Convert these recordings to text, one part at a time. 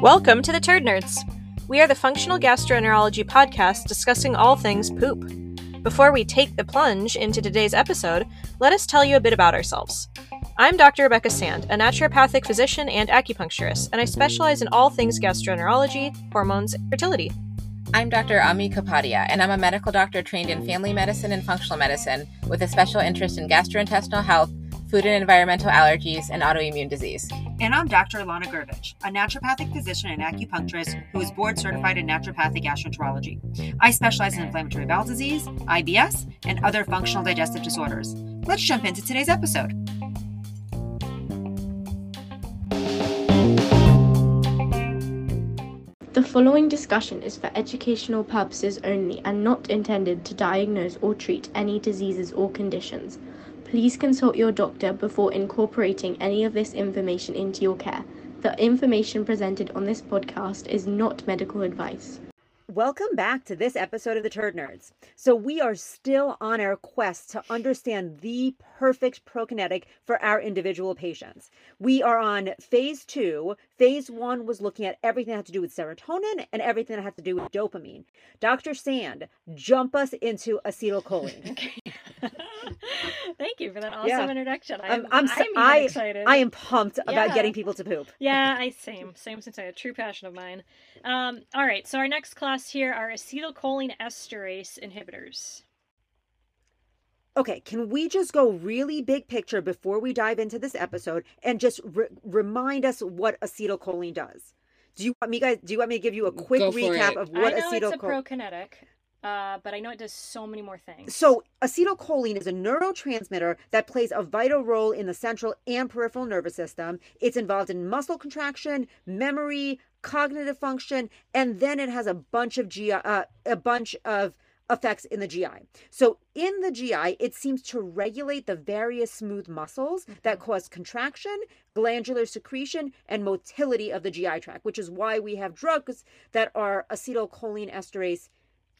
Welcome to the Turd Nerds. We are the functional gastroenterology podcast discussing all things poop. Before we take the plunge into today's episode, let us tell you a bit about ourselves. I'm Dr. Rebecca Sand, a naturopathic physician and acupuncturist, and I specialize in all things gastroenterology, hormones, and fertility. I'm Dr. Ami Kapadia, and I'm a medical doctor trained in family medicine and functional medicine with a special interest in gastrointestinal health, food and environmental allergies, and autoimmune disease. And I'm Dr. Ilana Gurevich, a naturopathic physician and acupuncturist who is board certified in naturopathic gastroenterology. I specialize in inflammatory bowel disease, IBS, and other functional digestive disorders. Let's jump into today's episode. The following discussion is for educational purposes only and not intended to diagnose or treat any diseases or conditions. Please consult your doctor before incorporating any of this information into your care. The information presented on this podcast is not medical advice. Welcome back to this episode of the Turd Nerds. So, we are still on our quest to understand the perfect prokinetic for our individual patients. We are on phase two. Phase one was looking at everything that had to do with serotonin and everything that had to do with dopamine. Dr. Sand, jump us into acetylcholine. okay. Thank you for that awesome Yeah. introduction. I'm, I'm, I'm, so- I'm I, excited. I am pumped about getting people to poop. Yeah, I same, same since I a true passion of mine. Um, all right, so our next class here are acetylcholine esterase inhibitors. Okay, can we just go really big picture before we dive into this episode and just re- remind us what acetylcholine does? Do you want me guys? Do you want me to give you a quick recap it. of what I know it's a prokinetic, uh, but I know it does so many more things. So, acetylcholine is a neurotransmitter that plays a vital role in the central and peripheral nervous system. It's involved in muscle contraction, memory, cognitive function, and then it has a bunch of GI, uh, a bunch of effects in the GI. So, in the GI, it seems to regulate the various smooth muscles that cause contraction, glandular secretion, and motility of the GI tract, which is why we have drugs that are acetylcholine esterase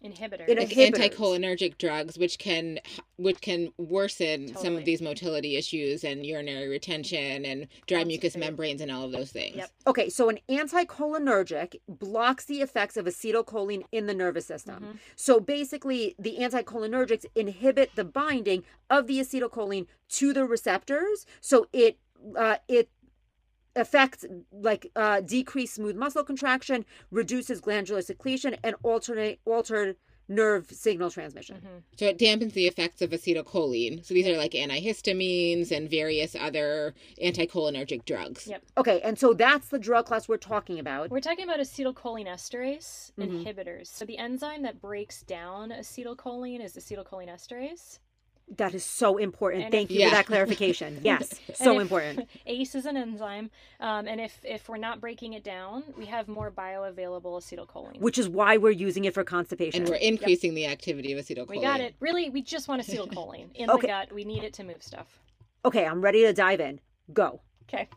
inhibitors. in a- like inhibitors. anticholinergic drugs which can which can worsen some of these motility issues and urinary retention and dry mucous Absolutely. membranes and all of those things Yep. Okay, so an anticholinergic blocks the effects of acetylcholine in the nervous system. Mhm. So basically, the anticholinergics inhibit the binding of the acetylcholine to the receptors, so it uh, it affects like uh, decreased smooth muscle contraction, reduces glandular secretion, and alternate altered nerve signal transmission. Mhm. so it dampens the effects of acetylcholine so these are like antihistamines and various other anticholinergic drugs Yep. Okay, and so that's the drug class we're talking about. We're talking about acetylcholine esterase Mhm. inhibitors. So the enzyme that breaks down acetylcholine is acetylcholine esterase. That is so important. And Thank if- you Yeah. for that clarification. Yes, so if- important. ACE is an enzyme, um, and if if we're not breaking it down, we have more bioavailable acetylcholine. Which is why we're using it for constipation. and we're increasing the activity of acetylcholine we got it. Really, we just want acetylcholine in Okay. the gut. We need it to move stuff. Okay, I'm ready to dive in. Go. Okay.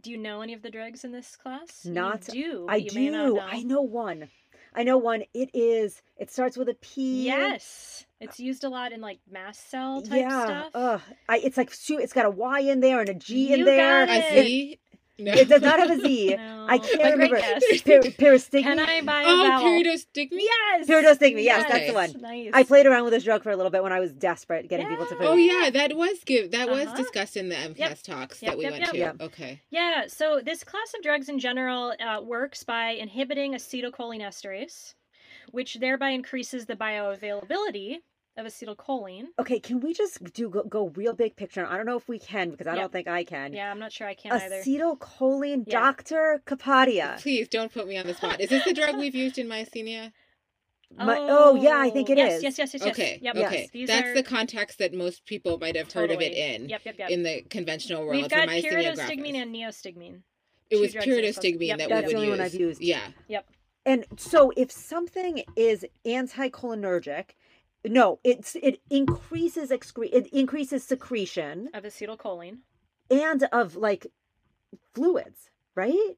Do you know any of the drugs in this class? Not- You do. I but you may not do. know. I know one. I know one. It is. It starts with a P. Yes, it's used a lot in like mast cell type yeah. stuff. Ugh. I, it's like shoot. It's got a Y in there and a G in You there. got a it. Z? No. It does not have a Z. No, I can't but remember. guess. Per- Peristigma. Can I buy a oh vowel? peridostigma Yes. Peridostigma, yes, that's the one. Nice. I played around with this drug for a little bit when I was desperate getting people to Yeah. food. oh yeah that was give that was Uh-huh. discussed in the MCAS Yep. talks Yep, that we yep, went yep. to Yep. okay Yeah, so this class of drugs in general uh, works by inhibiting acetylcholine esterase, which thereby increases the bioavailability of acetylcholine. Okay, can we just do go, go real big picture? I don't know if we can because I Yep. don't think I can. Yeah, I'm not sure I can either. Acetylcholine, Yeah. Dr. Kapadia. please don't put me on the spot is this the drug we've used in myasthenia My- oh, yeah, I think it oh, yes, is. Yes, yes, yes, yes. Okay. Yep. Okay. These That's are the context that most people might have heard of it in Yep, yep, yep. in the conventional world We've got pyridostigmine and neostigmine. It was drugs that it's pyridostigmine yep, that yep, we would the only use. One I've used. Yeah. Yep. And so if something is anticholinergic, no, it's it increases excre- it increases secretion Of acetylcholine. and of like fluids, right?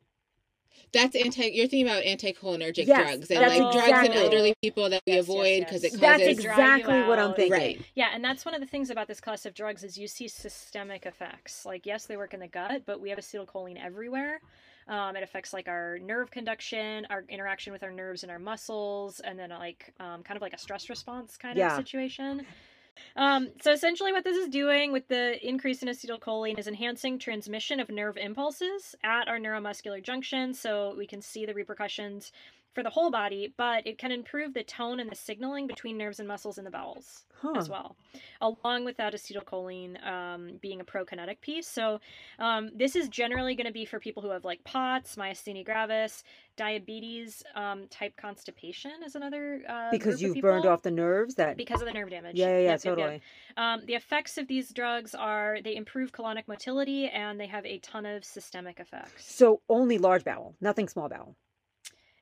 That's anti. You're thinking about anticholinergic Yes, drugs and that's like drugs in elderly people that we Yes, yes, avoid because yes. it causes. Dry you exactly what I'm thinking. Right. Yeah, and that's one of the things about this class of drugs is you see systemic effects. Like, yes, they work in the gut, but we have acetylcholine everywhere. Um, it affects like our nerve conduction, our interaction with our nerves and our muscles, and then like um, kind of like a stress response kind Yeah. of situation. Um, so essentially, what this is doing with the increase in acetylcholine is enhancing transmission of nerve impulses at our neuromuscular junction, so we can see the repercussions for the whole body. But it can improve the tone and the signaling between nerves and muscles in the bowels Huh. as well, along with that acetylcholine um, being a prokinetic piece. So um, this is generally going to be for people who have like POTS, myasthenia gravis, diabetes, um, type constipation is another uh, Because you've burned off the nerves that because of the nerve damage. Yeah, yeah, yeah, Yep, yep, yep. totally. Um, the effects of these drugs are they improve colonic motility and they have a ton of systemic effects. So only large bowel, nothing small bowel.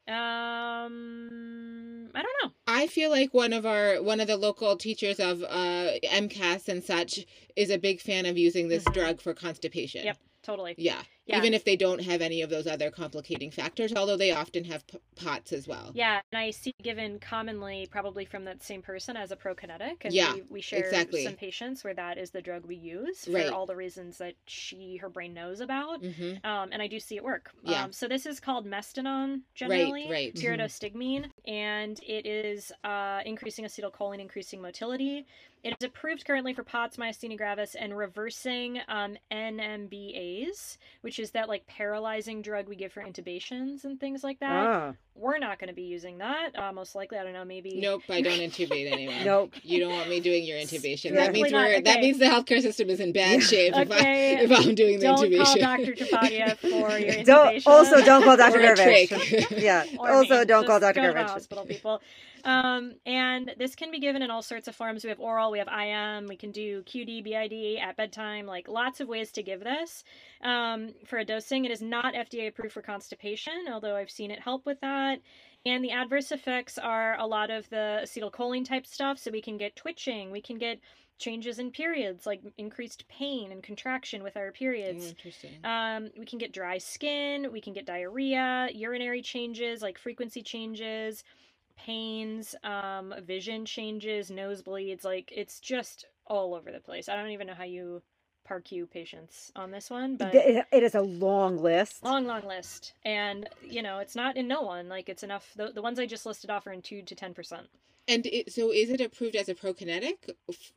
Um, I don't know. I feel like one of our one of the local teachers of uh MCAS and such is a big fan of using this Mhm. drug for constipation. Yep, totally. Yeah. Yeah. Even if they don't have any of those other complicating factors, although they often have p- POTS as well. Yeah, and I see given commonly probably from that same person as a prokinetic. And Yeah, we, we share exactly. some patients where that is the drug we use for Right. all the reasons that she, her brain knows about. Mm-hmm. Um, and I do see it work. Yeah. Um, so this is called mestinon generally, right. Mhm. pyridostigmine, and it is uh, increasing acetylcholine, increasing motility. It is approved currently for POTS, myasthenia gravis, and reversing um, NMBAs, which is that like paralyzing drug we give for intubations and things like that. Ah, We're not going to be using that. Uh, most likely, I don't know, maybe. Nope, I don't intubate anyone. nope. You don't want me doing your intubation. That means Definitely we're not. that means the healthcare system is in bad shape Okay. if I if I'm doing the Don't call intubation. Dr. Kapadia for your intubation. Don't also don't call Dr. Or a Gurevich. trach. yeah. Or also me. don't call Dr. go to hospital, people. Um, and this can be given in all sorts of forms. We have oral, we have IM, we can do QD, BID at bedtime, like lots of ways to give this um, for a dosing. It is not FDA approved for constipation, although I've seen it help with that. And the adverse effects are a lot of the acetylcholine type stuff. So we can get twitching, we can get changes in periods, like increased pain and contraction with our Oh, periods. interesting. Um, we can get dry skin, we can get diarrhea, urinary changes like frequency changes, pains, um, vision changes, nosebleeds. Like it's just all over the place. I don't even know how you park you patients on this one, but It, it is a long list. long, long list. And you know, it's not in no one. Like it's enough. The, the ones I just listed off are in two to ten percent. And it, so, is it approved as a prokinetic?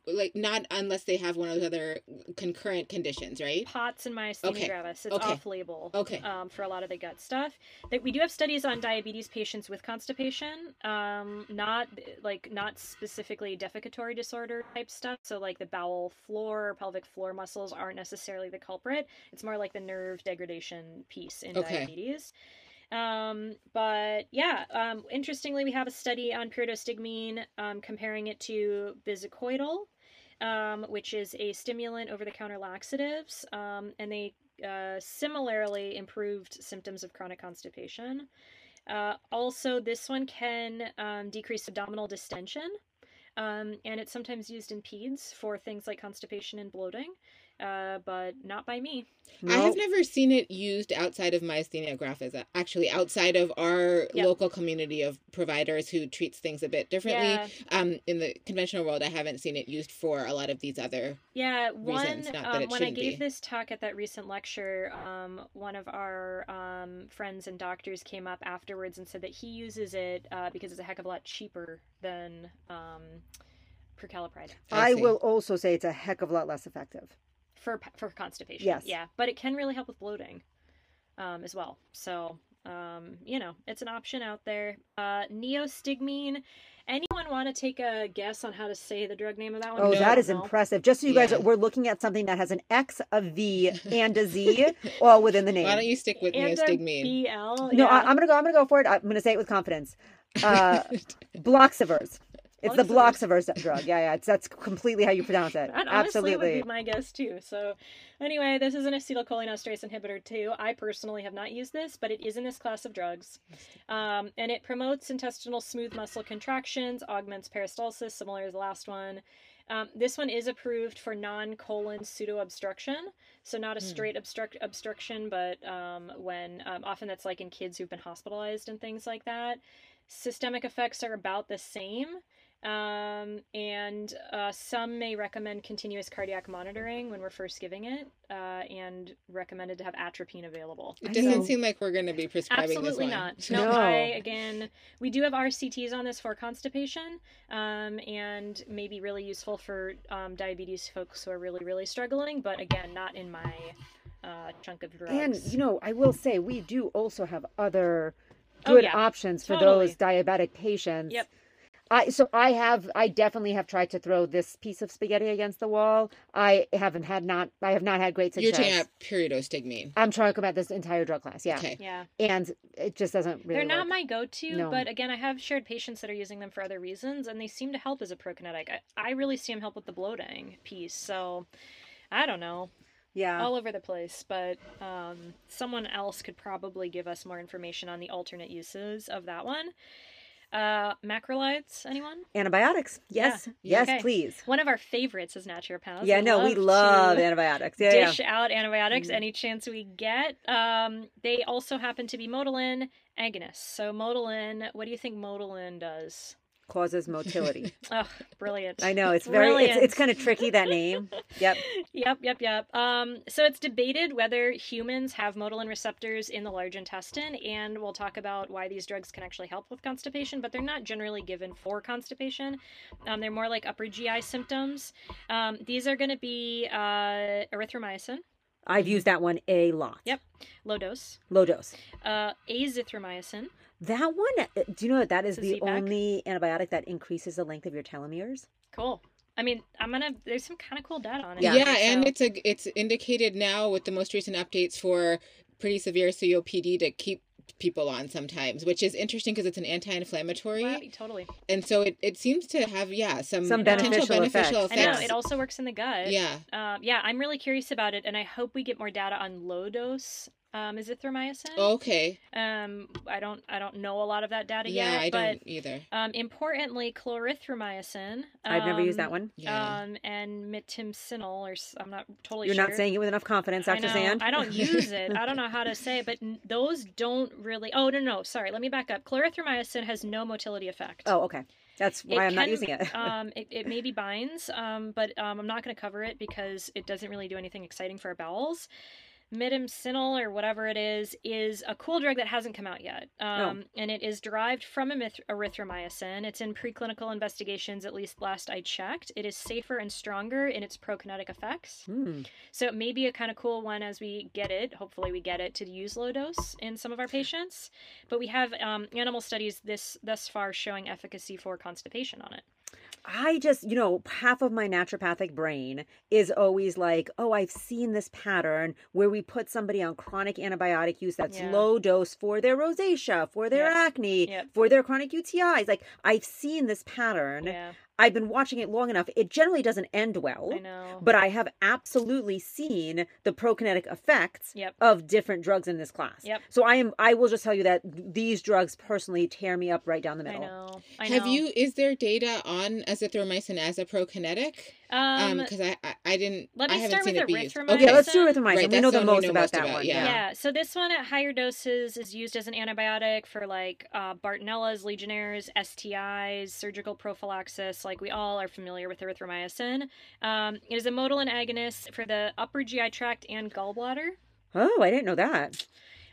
Like not unless they have one of those other concurrent conditions, right? POTS and myasthenia Okay. gravis. It's Okay. off label. Okay. Um, for a lot of the gut stuff. That we do have studies on diabetes patients with constipation. Um, not like not specifically defecatory disorder type stuff. So like the bowel floor, pelvic floor muscles aren't necessarily the culprit. It's more like the nerve degradation piece in Okay. diabetes. Um, but yeah, um, interestingly, we have a study on pyridostigmine um, comparing it to bisacodyl, um, which is a stimulant over the counter laxatives, um, and they uh, similarly improved symptoms of chronic constipation. Uh, also, this one can um, decrease abdominal distension, um, and it's sometimes used in peds for things like constipation and bloating, uh, but not by me. I have never seen it used outside of myasthenia gravis. uh, Actually, outside of our Yep. local community of providers who treats things a bit differently. Yeah. Um, in the conventional world, I haven't seen it used for a lot of these other. Yeah, one reasons, not that um, it when I gave be. this talk at that recent lecture, um, one of our um, friends and doctors came up afterwards and said that he uses it uh, because it's a heck of a lot cheaper than um, prucalopride I see. will also say it's a heck of a lot less effective. For for constipation. Yes. yeah, but it can really help with bloating um, as well. So um, you know, it's an option out there. Uh, neostigmine. Anyone want to take a guess on how to say the drug name of that one? Oh, Because I that know. impressive. Just so you guys, Yeah. we're looking at something that has an X, a V, and a Z all within the name. Why don't you stick with And a neostigmine? BL. No, yeah. I, I'm gonna go. I'm gonna go for it. I'm gonna say it with confidence. Uh, Bloxiverz. It's the Bloxiverz drug. Yeah, yeah. It's that's completely how you pronounce it. That honestly would Absolutely. be my guess too. So, anyway, this is an acetylcholinesterase inhibitor too. I personally have not used this, but it is in this class of drugs, um, and it promotes intestinal smooth muscle contractions, augments peristalsis, similar to the last one. Um, this one is approved for non-colon pseudo-obstruction, so not a Hmm. straight obstruct obstruction, but um, when um, often that's like in kids who've been hospitalized and things like that. Systemic effects are about the same, um, and uh, some may recommend continuous cardiac monitoring when we're first giving it, uh, and recommended to have atropine available. It doesn't know. seem like we're going to be prescribing Absolutely this one. not. No, No. I again, we do have RCTs on this for constipation, um, and may be really useful for um, diabetes folks who are really, really struggling. But again, not in my uh, chunk of drugs. And you know, I will say we do also have other Oh, good yeah. options for Totally. those diabetic patients. Yep. I so I have I definitely have tried to throw this piece of spaghetti against the wall. I haven't had not I have not had great success. You're success. talking about pyridostigmine. I'm trying to combat this entire drug class. Yeah. Okay. yeah, And it just doesn't really they're not work. my go-to. No. But again, I have shared patients that are using them for other reasons, and they seem to help as a prokinetic. I, I really see them help with the bloating piece. So. I don't know. Yeah. all over the place, but um, someone else could probably give us more information on the alternate uses of that one. Uh, macrolides, anyone? Antibiotics. Yes. Yeah. Yes, Okay. please. One of our favorites is naturopaths. Yeah, no, we love antibiotics. Yeah, yeah. dish out antibiotics Mm. any chance we get. Um, they also happen to be motilin agonists. So motilin, what do you think motilin does? Causes motility. Oh, brilliant! I know it's very it's, it's kind of tricky that name. Yep. Yep, yep, yep. Um, so it's debated whether humans have motilin receptors in the large intestine, and we'll talk about why these drugs can actually help with constipation, but they're not generally given for constipation. Um, they're more like upper GI symptoms. Um, these are going to be uh, erythromycin, I've used that one a lot. Yep. low dose, Low dose. uh, azithromycin. That one, uh, do you know that that is the Z-Pak? only antibiotic that increases the length of your telomeres? Cool. I mean, I'm gonna. There's some kind of cool data on it. Yeah. Yeah, and so- it's a it's indicated now with the most recent updates for pretty severe COPD to keep people on sometimes, which is interesting because it's an anti-inflammatory, Wow, totally. and so it, it seems to have yeah some, Some potential beneficial beneficial effects. I know it also works in the gut. yeah, Uh, yeah, I'm really curious about it, and I hope we get more data on low dose um, is erythromycin. Okay. Um, I don't I don't know a lot of that data yeah, yet. I but, don't either. Um, importantly, clarithromycin. I've never used that um, one. Yeah. Um, and mitemcinal, or I'm not totally. You're sure. not saying it with enough confidence, Dr. Sand. I don't use it. I don't know how to say, it, but those don't really. Oh no, no, sorry. Let me back up. Clarithromycin has no motility effect. Oh, okay. That's why it I'm can, not using it. um, it, it maybe binds, um, but um, I'm not going to cover it because it doesn't really do anything exciting for our bowels. Mitemcinal or whatever it is is a cool drug that hasn't come out yet, um, and it is derived from erythromycin. It's in preclinical investigations, at least last I checked. It is safer and stronger in its prokinetic effects, Hmm. so it may be a kind of cool one as we get it. Hopefully, we get it to use low dose in some of our patients. But we have um, animal studies this thus far showing efficacy for constipation on it. I just, you know, half of my naturopathic brain is always like, oh, I've seen this pattern where we put somebody on chronic antibiotic use that's Yeah. low dose for their rosacea, for their Yep. acne, Yep. for their chronic UTIs. Like, I've seen this pattern. Yeah, I've been watching it long enough. It generally doesn't end well. I know. But I have absolutely seen the prokinetic effects Yep. of different drugs in this class. Yep. So I am I will just tell you that these drugs personally tear me up right down the I middle. know. I have know. you? Is there data on azithromycin as a prokinetic? Um, Um, because I, I I didn't. let I me haven't start seen with it be used. erythromycin. Okay, let's do Right, erythromycin. we that's know the the one most know about most that about, one. yeah. yeah. So this one at higher doses is used as an antibiotic for like uh, Bartonellas, Legionnaires, STIs, surgical prophylaxis. Like we all are familiar with erythromycin. Um, it is a motilin agonist for the upper GI tract and gallbladder. Oh, I didn't know that.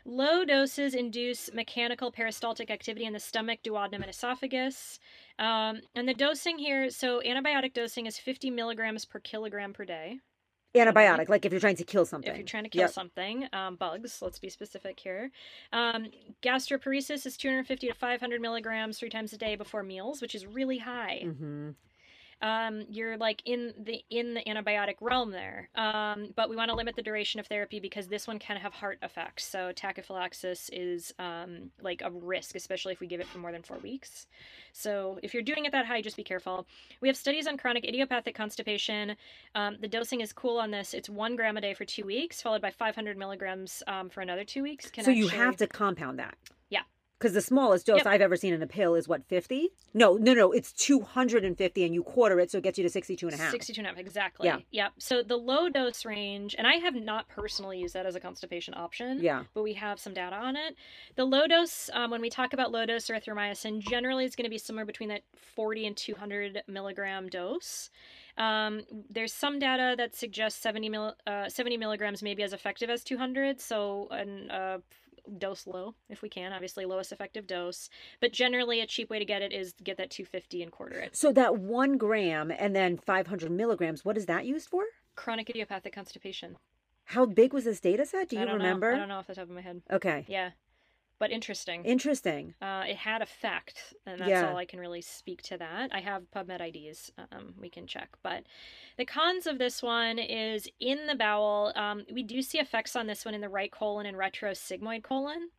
Low doses induce mechanical peristaltic activity in the stomach, duodenum, and esophagus. Um, and the dosing here, so antibiotic dosing is 50 milligrams per kilogram per day. Antibiotic, like if you're trying to kill something. If you're trying to kill Yep. something, um, bugs, let's be specific here. Um, gastroparesis is 250 to 500 milligrams three times a day before meals, which is really high. hmm um, you're like in the in the antibiotic realm there. Um, but we want to limit the duration of therapy because this one can have heart effects. So tachyphylaxis is um, like a risk, especially if we give it for more than four weeks. So if you're doing it that high, just be careful. We have studies on chronic idiopathic constipation. Um, the dosing is cool on this. It's one gram a day for two weeks, followed by 500 milligrams um, for another two weeks. Can So you have to compound that. Because the smallest dose Yep. I've ever seen in a pill is what, 50? No, no, no. It's 250 and you quarter it, so it gets you to 62 and a half. 62 and a half, exactly. Yeah. Yep. So the low dose range, and I have not personally used that as a constipation option. Yeah. But we have some data on it. The low dose, um, when we talk about low dose erythromycin, generally is going to be somewhere between that 40 and 200 milligram dose. Um, there's some data that suggests 70, mil, uh, 70 milligrams may be as effective as 200. So an uh, dose low if we can, obviously lowest effective dose. But generally, a cheap way to get it is get that 250 and quarter it. So that one gram and then 500 milligrams, what is that used for? Chronic idiopathic constipation. How big was this data set? Do you don't remember? Know. I don't know off the top of my head. Okay. Yeah, but interesting. Interesting. uh, it had effect, and that's Yeah. all I can really speak to that. I have PubMed IDs, um, we can check. But the cons of this one is in the bowel, um, we do see effects on this one in the right colon and rectosigmoid colon.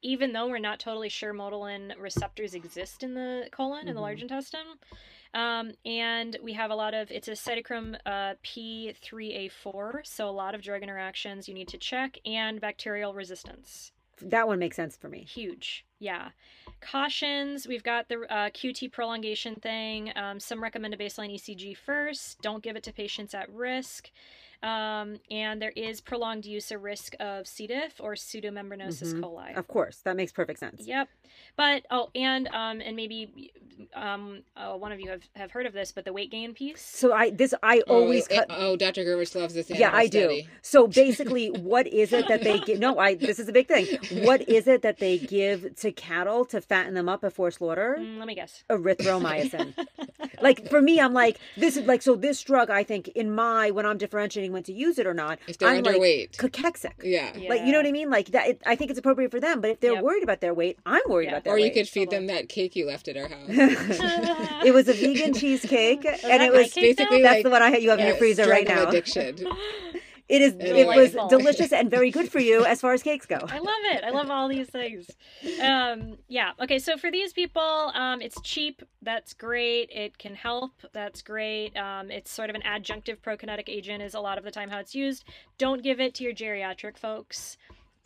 Even though we're not totally sure motilin receptors exist in the colon, in the Mhm. large intestine. Um, and we have a lot of, it's a cytochrome uh, P3A4, so a lot of drug interactions you need to check, and bacterial resistance That one makes sense for me. huge. Yeah. Cautions we've got the uh, qt prolongation thing. Um, some a baseline ecg first. Don't give it to patients at risk um, and there is prolonged use a risk of c diff or pseudomembranosis Mhm. coli Of course, that makes perfect sense. Yep. But oh, and um, and maybe um, uh, one of you have have heard of this, but the weight gain piece. So I this I Oh, always it- cut. oh, Dr. Gurevich loves this. yeah, animal I do. So basically, what is it that they give? No, I. This is a big thing. What is it that they give to cattle to fatten them up before slaughter? Mm, let me guess. Erythromycin. like for me, I'm like this is like so. This drug, I think, in my when I'm differentiating when to use it or not, If they're I'm underweight. like cachexic. Yeah. Like you know what I mean? Like that. It, I think it's appropriate for them. But if they're Yep. worried about their weight, I'm worried Yeah. about their Or you weight. could feed them that cake you left at our house. it was a vegan cheesecake, and it was basically that's like the one I you have in your freezer right now. Addiction. It is. It was delicious and very good for you as far as cakes go. I love it. I love all these things. Um, yeah. Okay. So for these people, um, it's cheap. That's great. It can help. That's great. Um, it's sort of an adjunctive prokinetic agent. Is a lot of the time how it's used. Don't give it to your geriatric folks.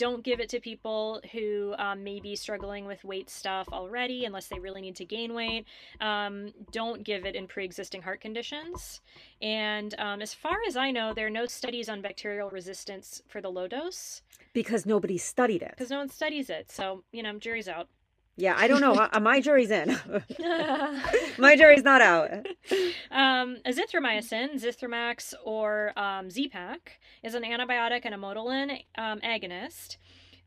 Don't give it to people who um, may be struggling with weight stuff already, unless they really need to gain weight. Um, don't give it in pre existing heart conditions. And um, as far as I know, there are no studies on bacterial resistance for the low dose because nobody studied it. because no one studies it. So, you know, jury's out. Yeah, I don't know. Uh, My jury's in. My jury's not out. um, azithromycin, Zithromax, or um, Z-Pak is an antibiotic and a motilin um, agonist.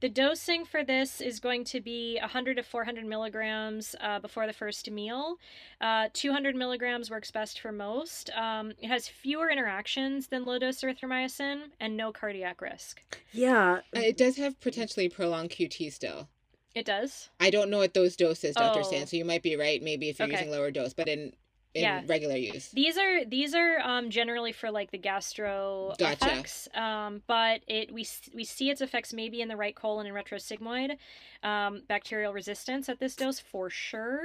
The dosing for this is going to be 100 to 400 milligrams uh, before the first meal. Uh, 200 milligrams works best for most. Um, it has fewer interactions than low dose erythromycin and no cardiac risk. Yeah, Uh, It does have potentially prolonged QT still. It does. I don't know what those doses, Dr. Oh. Sand, so you might be right, maybe if you're Okay. using lower dose, but in in Yeah. regular use. These are these are um, generally for like the gastro Gotcha. effects, um, but it we we see its effects maybe in the right colon and rectosigmoid, um, bacterial resistance at this dose for sure,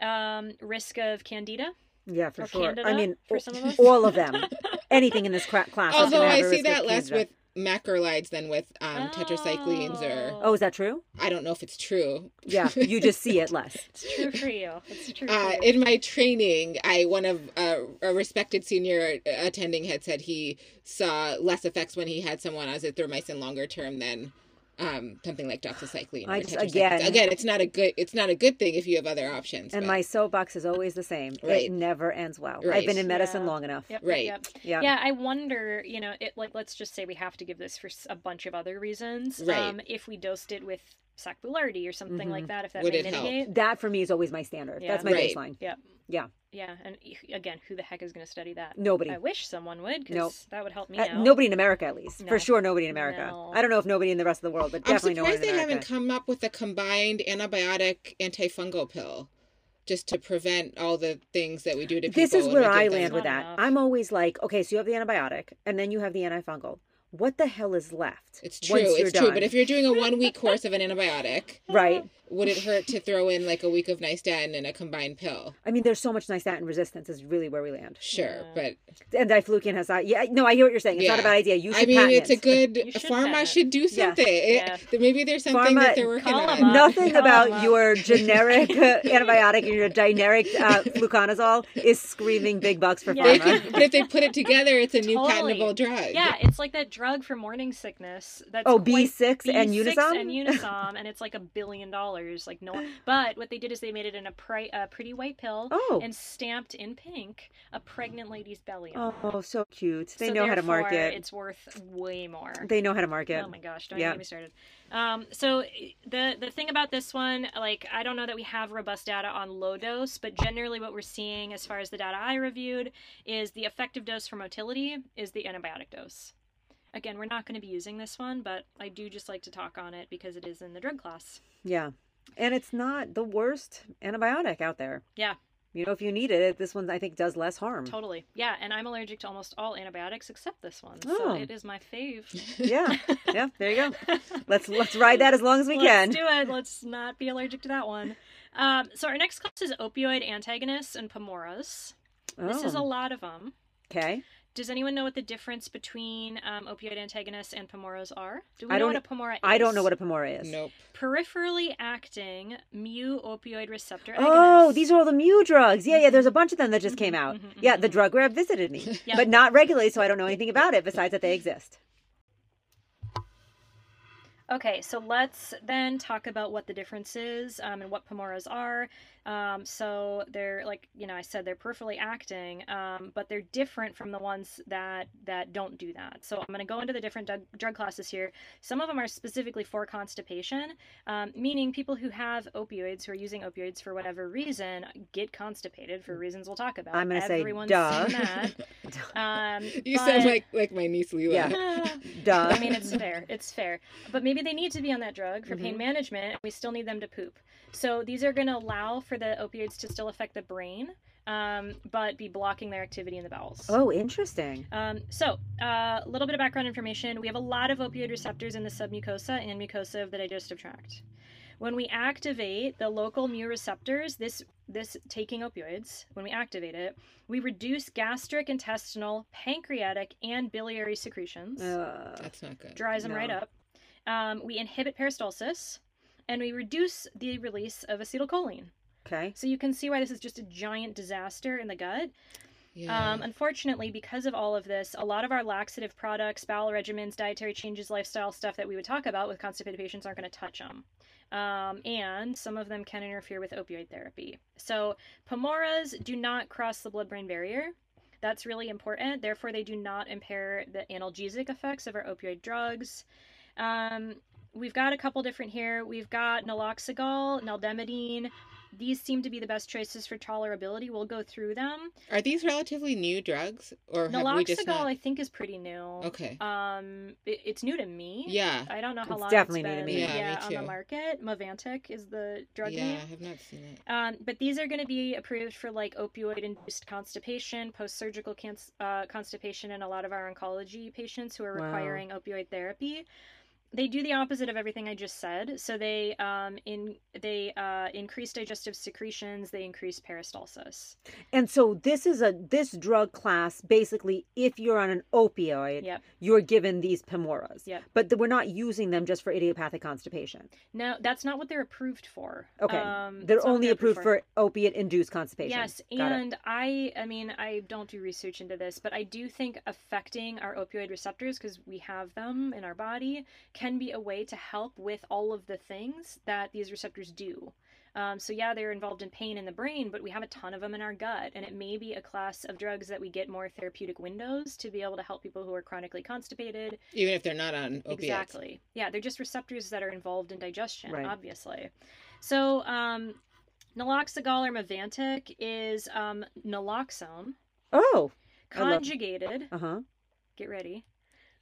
um, risk of candida. yeah, for Or sure. I mean, for some of us. all of them. Anything in this class. Although gonna have I a see risk that less candida. with macrolides than with um, tetracyclines or Oh, is that true? I don't know if it's true. Yeah, you just see it less. It's true for you. It's true. Uh, you. in my training, I one of uh, a respected senior attending had said he saw less effects when he had someone on azithromycin longer term than um, something like doxycycline. I or just- again- again, it's not a good it's not a good thing if you have other options. And but- my soapbox is always the same. Right. It never ends well. Right. I've been in medicine Yeah. long enough. Yep, right. Yep. Yeah. Yeah, I wonder, you know, it like let's just say we have to give this for a bunch of other reasons. Right. Um, if we dosed it with sac or something Mhm. like that, if that Would may it help? That for me is always my standard. Yeah. That's my Right. baseline. Yep. Yeah. Yeah, and again, who the heck is going to study that? Nobody. I wish someone would, because Nope. that would help me Uh, out. nobody in America, at least. No. For sure, nobody in America. No. I don't know if nobody in the rest of the world, but I'm definitely no one in surprised they America. haven't come up with a combined antibiotic antifungal pill just to prevent all the things that we do to people. this is where I give them- land with that. enough. I'm always like, okay, so you have the antibiotic, and then you have the antifungal. What the hell is left? It's once true. you're It's true. But if you're doing a one week course of an antibiotic, right, would it hurt to throw in like a week of nystatin and a combined pill? I mean, there's so much nystatin resistance is really where we land. Sure, but And diflucan has that. Yeah, no, I hear what you're saying. It's not a bad idea. You should I mean, it's a good You should pharma patent. should do something. It- Yeah. maybe there's something Pharma- that they're working on. Nothing Call 'em about your generic uh, antibiotic and your generic uh, fluconazole is screaming big bucks for Yeah. They pharma. could, but if they put it together, it's a new Totally. patentable drug. Yeah, it's like that drug for morning sickness. That's Oh, B6 and B6 Unisom? and Unisom, and it's like a billion dollars. Like no, but what they did is they made it in a, pri- a pretty white pill Oh. and stamped in pink a pregnant lady's belly. on. Oh, so cute. They So know how to market. It's worth way more. They know how to market. Oh my gosh! Don't Yeah. get me started. Um, so the the thing about this one, like I don't know that we have robust data on low dose, but generally what we're seeing as far as the data I reviewed is the effective dose for motility is the antibiotic dose. Again, we're not going to be using this one, but I do just like to talk on it because it is in the drug class. Yeah. And it's not the worst antibiotic out there. Yeah. You know, if you need it, this one I think does less harm. Totally. Yeah, and I'm allergic to almost all antibiotics except this one. Oh. So it is my fave. Yeah. Yeah. There you go. Let's let's ride that as long as we Let's can. do it. Let's not be allergic to that one. Um, so our next class is opioid antagonists and PAMORAs. Oh. This is a Oh, lot of them. okay. Does anyone know what the difference between um, opioid antagonists and PAMORAs are? Do we I know don't- what a PAMORA is? I don't know what a PAMORA is. Nope. Peripherally acting mu opioid receptor Oh, these are all the mu drugs. Yeah, yeah. There's a bunch of them that just came out. mhm, Yeah, the drug rep visited me, Yeah. but not regularly, so I don't know anything about it besides that they exist. Okay, so let's then talk about what the difference is um, and what PAMORAs are. Um, so they're like you know I said they're peripherally acting, um, but they're different from the ones that that don't do that. So I'm going to go into the different drug, drug classes here. Some of them are specifically for constipation, um, meaning people who have opioids who are using opioids for whatever reason get constipated for reasons we'll talk about. I'm gonna say, Everyone's duh. seen that. Um, You but- sound like like my niece Leela. Yeah. Duh. I mean, it's fair. It's fair. But maybe they need to be on that drug for Mm-hmm. pain management. We still need them to poop. So these are going to allow for the opioids to still affect the brain, um, but be blocking their activity in the bowels. oh, interesting. Um, so, uh, a little bit of background information. We have a lot of opioid receptors in the submucosa and mucosa of the digestive tract. When we activate the local mu receptors, this this taking opioids, when we activate it, we reduce gastric, intestinal, pancreatic, and biliary secretions Uh, That's not good. dries them right up. Um, we inhibit peristalsis, and we reduce the release of acetylcholine. okay. So you can see why this is just a giant disaster in the gut. Yeah. Um, unfortunately, because of all of this, a lot of our laxative products, bowel regimens, dietary changes, lifestyle stuff that we would talk about with constipated patients aren't going to touch them. Um, and some of them can interfere with opioid therapy. So, PAMORAs do not cross the blood brain barrier. That's really important. Therefore, they do not impair the analgesic effects of our opioid drugs. Um, we've got a couple different here. We've got naloxegol, naldemedine. These seem to be the best choices for tolerability. We'll go through them. Are these relatively new drugs, or have we just Naloxegol, not? I think, is pretty new. Okay. Um, it, it's new to me. Yeah. I don't know how It's long definitely it's new to me. Yeah, me yeah, on the market. Movantik is the drug Yeah, name. Yeah, I have not seen it. Um, but these are going to be approved for like opioid-induced constipation, post-surgical cans- uh, constipation, and a lot of our oncology patients who are Wow. requiring opioid therapy. They do the opposite of everything I just said. So they um, in they uh, increase digestive secretions. They increase peristalsis. And so this is a this drug class basically if you're on an opioid, Yep. you're given these PAMORAs. Yep. But we're not using them just for idiopathic constipation. No, that's not what they're approved for. Okay. Um, they're that's not what only approved for opiate induced constipation. Yes, Got it. and I I mean I don't do research into this, but I do think affecting our opioid receptors because we have them in our body can be a way to help with all of the things that these receptors do. Um, so yeah, they're involved in pain in the brain, but we have a ton of them in our gut, and it may be a class of drugs that we get more therapeutic windows to be able to help people who are chronically constipated. Even if they're not on opiates. Exactly. Yeah, they're just receptors that are involved in digestion, Right. obviously. So, um, naloxegol or Movantik is um, naloxone Oh. I love- conjugated, Uh-huh. get ready,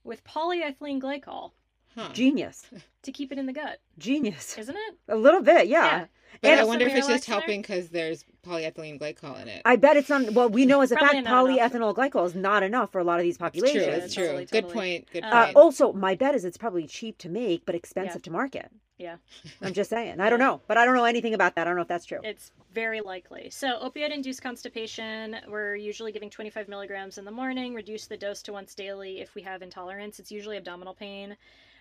with polyethylene glycol Huh. Genius. to keep it in the gut, Genius. isn't it? A little bit, yeah. But And I wonder if it's just Miralax in there? helping because there's polyethylene glycol in it. I bet it's not well, we know as a Probably fact not enough. polyethylene glycol is not enough for a lot of these It's true. populations. It's true. Totally, Good totally. point. Good Uh, Uh, point. also, my bet is it's probably cheap to make but expensive to market. Yeah. I'm just saying. I don't know, but I don't know anything about that. I don't know if that's true. It's very likely. So, opioid induced constipation, we're usually giving 25 milligrams in the morning, reduce the dose to once daily if we have intolerance. It's usually abdominal pain.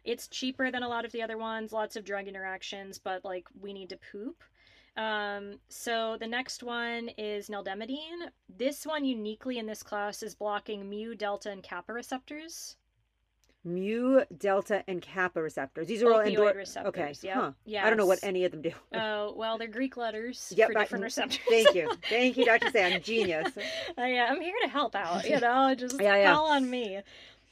It's cheaper than a lot of the other ones, lots of drug interactions, but like we need to poop. Um, so the next one is naldemedine. This one uniquely in this class is blocking mu, delta, and kappa receptors. Mu, delta, and kappa receptors. These are all Opioid endor- receptors. Okay. Yeah. Huh. I don't know what any of them do. Oh, well, they're Greek letters Yep, for I- different receptors. Thank you. Thank you, Dr. Sand. Genius. I, uh, I'm here to help out, you know, just Yeah, yeah. call on me.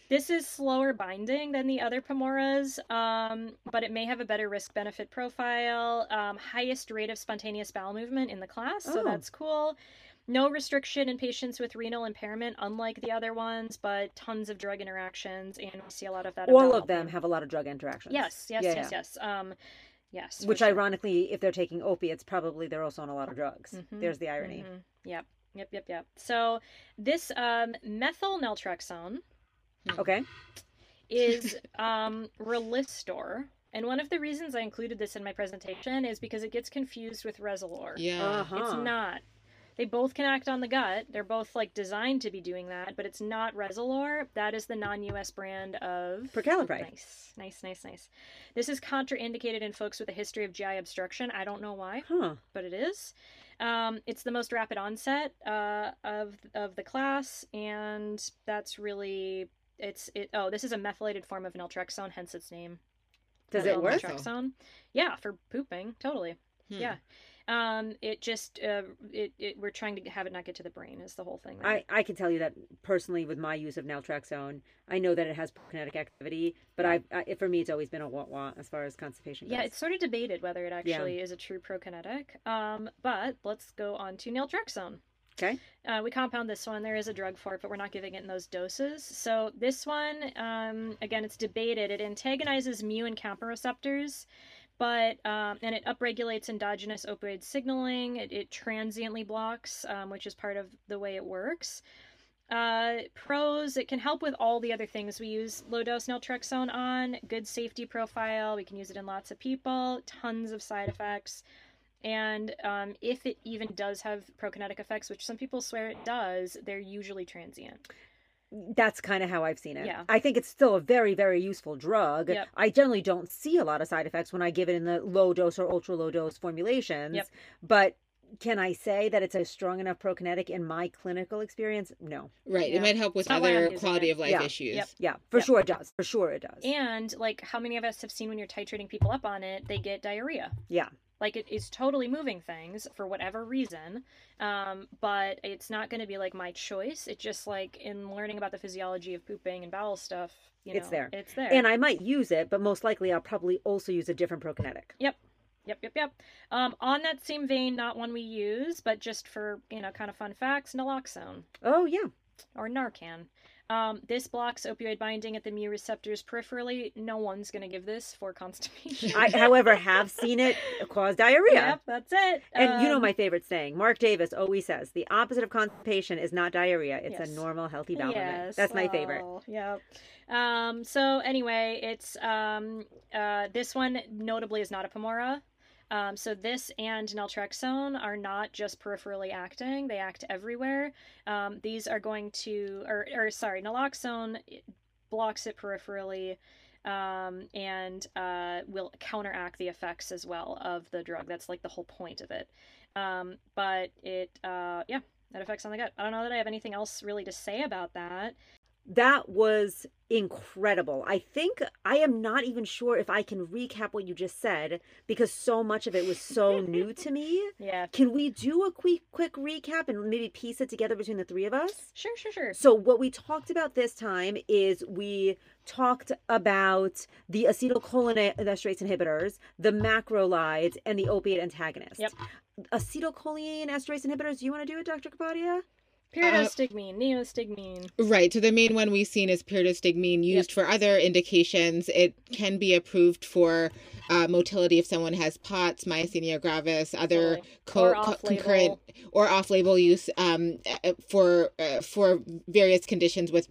This is slower binding than the other PAMORAs, um, but it may have a better risk benefit profile. Um, highest rate of spontaneous bowel movement in the class, so Oh. that's cool. No restriction in patients with renal impairment, unlike the other ones, but tons of drug interactions, and we see a lot of that. All of them have a lot of drug interactions. Yes, yes, Yeah, yes, yeah. yes. Um, yes. Which, sure. ironically, if they're taking opiates, probably they're also on a lot of drugs. Mhm, There's the irony. Mhm. Yep, yep, yep, yep. So this um, methyl naltrexone Okay. is um, Relistor. And one of the reasons I included this in my presentation is because it gets confused with Resolor. Yeah. Uh-huh. It's not. They both can act on the gut. They're both like designed to be doing that, but it's not Resolor. That is the non-US brand of Prucalopride. Nice, nice, nice, nice. This is contraindicated in folks with a history of GI obstruction. I don't know why Huh. but it is. Um, it's the most rapid onset uh, of of the class, and that's really it's it. Oh, this is a methylated form of naltrexone, hence its name. Does it work? Naltrexone. Yeah, for pooping, totally. Hmm. Yeah. Um, it just uh, it, it we're trying to have it not get to the brain is the whole thing. there. I, I can tell you that personally with my use of naltrexone, I know that it has kinetic activity, but I've, I, for me, it's always been a wah wah as far as constipation goes. Yeah, it's sort of debated whether it actually is a true prokinetic. Um, but let's go on to naltrexone. Okay. Uh, we compound this one. There is a drug for it, but we're not giving it in those doses. So this one, um, again, it's debated. It antagonizes mu and kappa receptors, but um, and it upregulates endogenous opioid signaling. It, it transiently blocks, um, which is part of the way it works. Uh, pros: it can help with all the other things we use low dose naltrexone on. Good safety profile. We can use it in lots of people. Tons of side effects. And um, if it even does have prokinetic effects, which some people swear it does, they're usually transient. That's kind of how I've seen it. Yeah. I think it's still a very, very useful drug. Yep. I generally don't see a lot of side effects when I give it in the low dose or ultra low dose formulations. Yep. But can I say that it's a strong enough prokinetic in my clinical experience? No. Right. Yeah. It might help with It's not other quality it. of life Yeah. issues. Yep. Yeah, for Yep. sure it does. For sure it does. And like how many of us have seen when you're titrating people up on it, they get diarrhea. Yeah. Like it is totally moving things for whatever reason. Um, but it's not going to be like my choice. It's just like in learning about the physiology of pooping and bowel stuff, you know, It's there. It's there. And I might use it, but most likely I'll probably also use a different prokinetic. Yep. Yep, yep, yep. Um, on that same vein, not one we use, but just for, you know, kind of fun facts, naloxone Oh, yeah. Or Narcan. Um, this blocks opioid binding at the mu receptors peripherally. No one's going to give this for constipation. I, however, have seen it cause diarrhea. Yep, that's it. And you know Um, my favorite saying. Mark Davis always says the opposite of constipation is not diarrhea; it's Yes. a normal, healthy bowel movement. That's my favorite. Oh, Yep. Um, so anyway, it's um, uh, this one notably is not a PAMORA. Um, so this and naltrexone are not just peripherally acting; they act everywhere. Um, these are going to, or, or sorry, naloxone blocks it peripherally. Um, and uh, will counteract the effects as well of the drug. That's like the whole point of it. Um, but it, uh, yeah, that affects on the gut. I don't know that I have anything else really to say about that. That was incredible. I think I am not even sure if I can recap what you just said because so much of it was so new to me. Yeah. Can we do a quick quick recap and maybe piece it together between the three of us? Sure, sure, sure. So what we talked about this time is we talked about the acetylcholinesterase inhibitors, the macrolides, and the opiate antagonists. Yep. Acetylcholine esterase inhibitors. Do you want to do it, Dr. Kapadia? Pyridostigmine, neostigmine. Right. So the main one we've seen is pyridostigmine used for other indications. It can be approved for uh, motility if someone has POTS, myasthenia gravis, other Totally. Or co- co- concurrent or off-label use um, uh, for uh, for various conditions with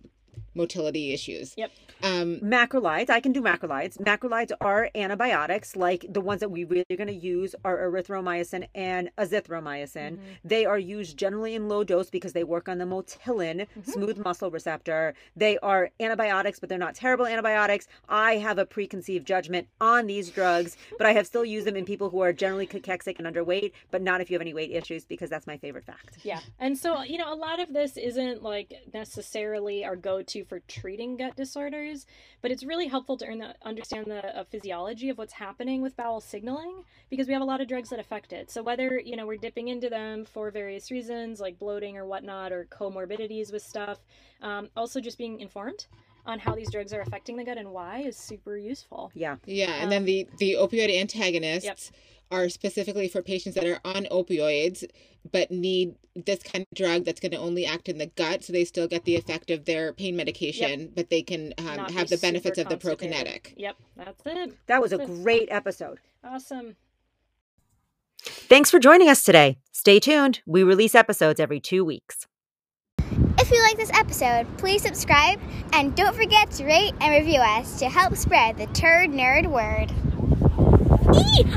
motility issues. Yep. Um, Macrolides, I can do macrolides. Macrolides are antibiotics, like the ones that we really are going to use are erythromycin and azithromycin. They are used generally in low dose because they work on the motilin, smooth muscle receptor. They are antibiotics, but they're not terrible antibiotics. I have a preconceived judgment on these drugs, but I have still used them in people who are generally cachexic and underweight, but not if you have any weight issues because that's my favorite fact. Yeah. And so, you know, a lot of this isn't like necessarily our go to for treating gut disorders, but it's really helpful to earn the, understand the uh, physiology of what's happening with bowel signaling because we have a lot of drugs that affect it. So, whether, you know, we're dipping into them for various reasons like bloating or whatnot or comorbidities with stuff, um, also just being informed on how these drugs are affecting the gut and why is super useful. Yeah. Yeah, and then the the opioid antagonists Yep. Are specifically for patients that are on opioids but need this kind of drug that's going to only act in the gut, so they still get the effect of their pain medication, but they can um, have the benefits of the prokinetic. Yep, that's it. That was a it. great episode. Awesome. Thanks for joining us today. Stay tuned. We release episodes every two weeks. If you like this episode, please subscribe and don't forget to rate and review us to help spread the turd nerd word.